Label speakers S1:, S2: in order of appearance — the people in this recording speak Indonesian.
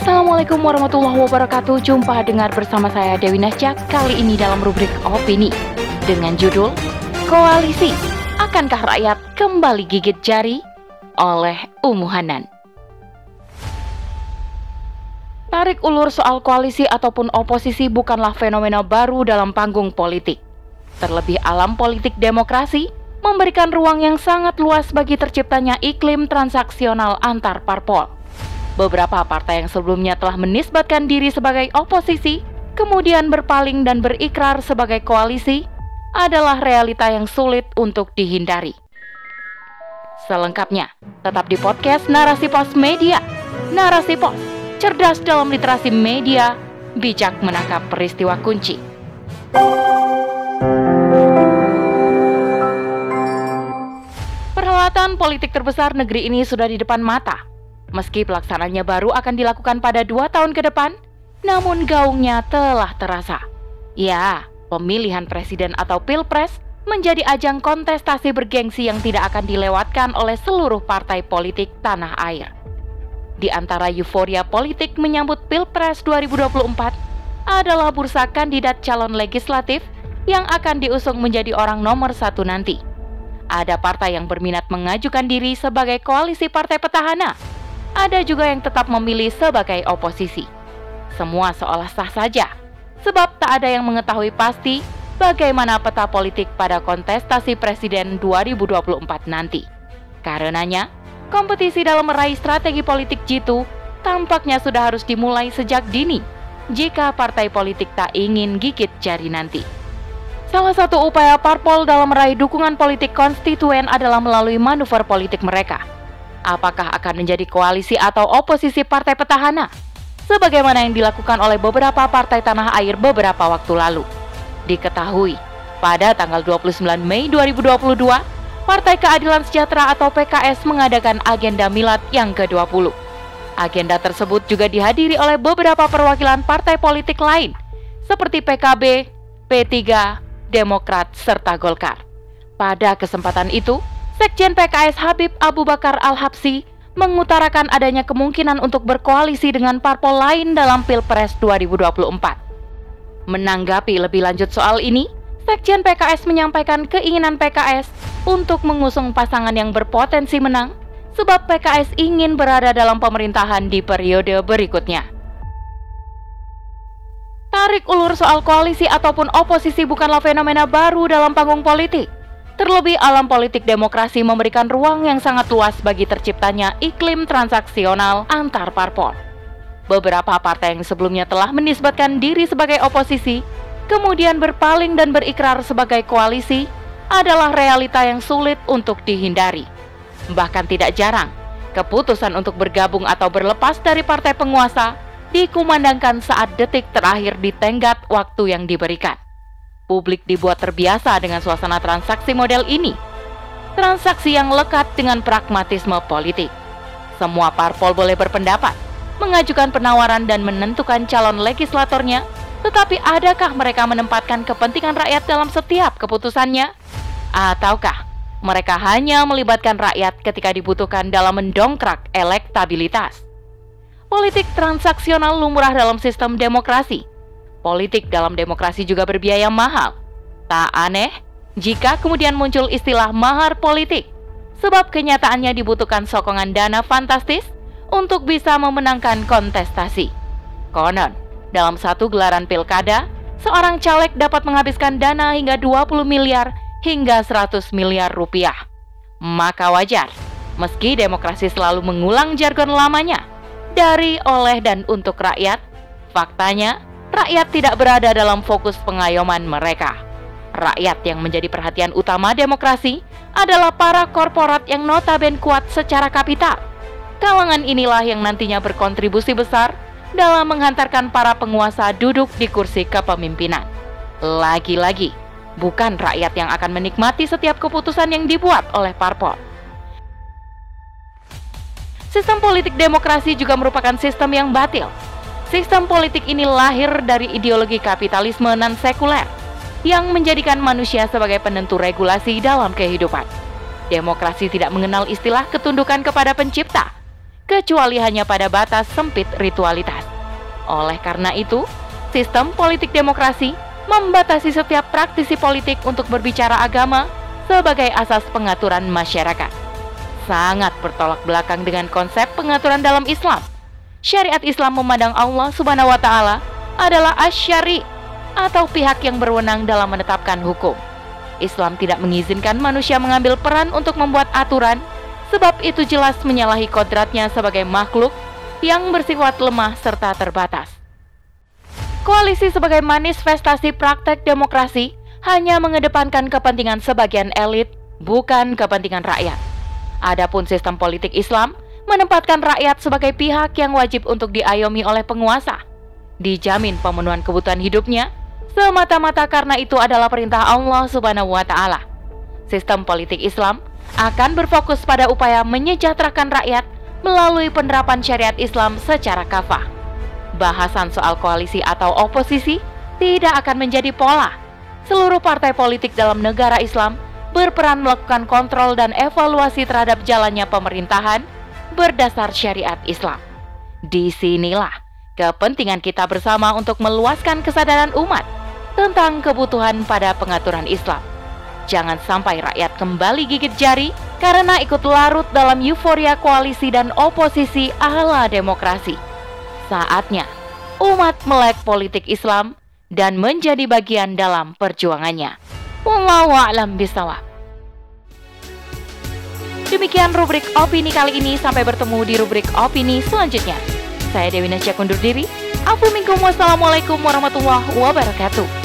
S1: Assalamualaikum warahmatullahi wabarakatuh. Jumpa dengar bersama saya Dewi Nasjak Kali ini dalam rubrik Opini. Dengan judul Koalisi Akankah rakyat kembali gigit jari? Oleh Umuhanan Tarik ulur soal koalisi ataupun oposisi bukanlah fenomena baru dalam panggung politik. Terlebih alam politik demokrasi memberikan ruang yang sangat luas bagi terciptanya iklim transaksional antar parpol Beberapa partai yang sebelumnya telah menisbatkan diri sebagai oposisi, kemudian berpaling dan berikrar sebagai koalisi, adalah realita yang sulit untuk dihindari. Selengkapnya, tetap di podcast Narasi Pos Media. Narasi Pos, cerdas dalam literasi media, bijak menangkap peristiwa kunci. Perhelatan politik terbesar negeri ini sudah di depan mata Meski pelaksananya baru akan dilakukan pada dua tahun ke depan, namun gaungnya telah terasa. Ya, pemilihan presiden atau pilpres menjadi ajang kontestasi bergengsi yang tidak akan dilewatkan oleh seluruh partai politik tanah air. Di antara euforia politik menyambut Pilpres 2024 adalah bursa kandidat calon legislatif yang akan diusung menjadi orang nomor satu nanti. Ada partai yang berminat mengajukan diri sebagai koalisi partai petahana ada juga yang tetap memilih sebagai oposisi. Semua seolah sah saja, sebab tak ada yang mengetahui pasti bagaimana peta politik pada kontestasi presiden 2024 nanti. Karenanya, kompetisi dalam meraih strategi politik jitu tampaknya sudah harus dimulai sejak dini jika partai politik tak ingin gigit jari nanti. Salah satu upaya parpol dalam meraih dukungan politik konstituen adalah melalui manuver politik mereka – apakah akan menjadi koalisi atau oposisi partai petahana, sebagaimana yang dilakukan oleh beberapa partai tanah air beberapa waktu lalu. Diketahui, pada tanggal 29 Mei 2022, Partai Keadilan Sejahtera atau PKS mengadakan agenda milad yang ke-20. Agenda tersebut juga dihadiri oleh beberapa perwakilan partai politik lain, seperti PKB, P3, Demokrat, serta Golkar. Pada kesempatan itu, Sekjen PKS Habib Abu Bakar Al-Habsi mengutarakan adanya kemungkinan untuk berkoalisi dengan parpol lain dalam Pilpres 2024. Menanggapi lebih lanjut soal ini, Sekjen PKS menyampaikan keinginan PKS untuk mengusung pasangan yang berpotensi menang sebab PKS ingin berada dalam pemerintahan di periode berikutnya. Tarik ulur soal koalisi ataupun oposisi bukanlah fenomena baru dalam panggung politik. Terlebih alam politik demokrasi memberikan ruang yang sangat luas bagi terciptanya iklim transaksional antar parpol. Beberapa partai yang sebelumnya telah menisbatkan diri sebagai oposisi, kemudian berpaling dan berikrar sebagai koalisi, adalah realita yang sulit untuk dihindari. Bahkan tidak jarang, keputusan untuk bergabung atau berlepas dari partai penguasa dikumandangkan saat detik terakhir di tenggat waktu yang diberikan publik dibuat terbiasa dengan suasana transaksi model ini. Transaksi yang lekat dengan pragmatisme politik. Semua parpol boleh berpendapat, mengajukan penawaran dan menentukan calon legislatornya, tetapi adakah mereka menempatkan kepentingan rakyat dalam setiap keputusannya? Ataukah mereka hanya melibatkan rakyat ketika dibutuhkan dalam mendongkrak elektabilitas? Politik transaksional lumrah dalam sistem demokrasi, Politik dalam demokrasi juga berbiaya mahal. Tak aneh jika kemudian muncul istilah mahar politik, sebab kenyataannya dibutuhkan sokongan dana fantastis untuk bisa memenangkan kontestasi. Konon, dalam satu gelaran pilkada, seorang caleg dapat menghabiskan dana hingga 20 miliar hingga 100 miliar rupiah. Maka wajar, meski demokrasi selalu mengulang jargon lamanya, dari, oleh, dan untuk rakyat, faktanya rakyat tidak berada dalam fokus pengayoman mereka. Rakyat yang menjadi perhatian utama demokrasi adalah para korporat yang notaben kuat secara kapital. Kalangan inilah yang nantinya berkontribusi besar dalam menghantarkan para penguasa duduk di kursi kepemimpinan. Lagi-lagi, bukan rakyat yang akan menikmati setiap keputusan yang dibuat oleh parpol. Sistem politik demokrasi juga merupakan sistem yang batil Sistem politik ini lahir dari ideologi kapitalisme non-sekuler yang menjadikan manusia sebagai penentu regulasi dalam kehidupan. Demokrasi tidak mengenal istilah ketundukan kepada pencipta. kecuali hanya pada batas sempit ritualitas. Oleh karena itu, sistem politik demokrasi membatasi setiap praktisi politik untuk berbicara agama sebagai asas pengaturan masyarakat. Sangat bertolak belakang dengan konsep pengaturan dalam Islam. Syariat Islam memandang Allah Subhanahu wa taala adalah asyari atau pihak yang berwenang dalam menetapkan hukum. Islam tidak mengizinkan manusia mengambil peran untuk membuat aturan sebab itu jelas menyalahi kodratnya sebagai makhluk yang bersifat lemah serta terbatas. Koalisi sebagai manifestasi praktek demokrasi hanya mengedepankan kepentingan sebagian elit, bukan kepentingan rakyat. Adapun sistem politik Islam menempatkan rakyat sebagai pihak yang wajib untuk diayomi oleh penguasa, dijamin pemenuhan kebutuhan hidupnya, semata-mata karena itu adalah perintah Allah Subhanahu wa Ta'ala. Sistem politik Islam akan berfokus pada upaya menyejahterakan rakyat melalui penerapan syariat Islam secara kafah. Bahasan soal koalisi atau oposisi tidak akan menjadi pola. Seluruh partai politik dalam negara Islam berperan melakukan kontrol dan evaluasi terhadap jalannya pemerintahan berdasar syariat Islam. Di sinilah kepentingan kita bersama untuk meluaskan kesadaran umat tentang kebutuhan pada pengaturan Islam. Jangan sampai rakyat kembali gigit jari karena ikut larut dalam euforia koalisi dan oposisi ala demokrasi. Saatnya umat melek politik Islam dan menjadi bagian dalam perjuangannya. Wallahu a'lam bisawab. Demikian rubrik opini kali ini. Sampai bertemu di rubrik opini selanjutnya. Saya Dewi Nasya undur diri. Assalamualaikum warahmatullahi wabarakatuh.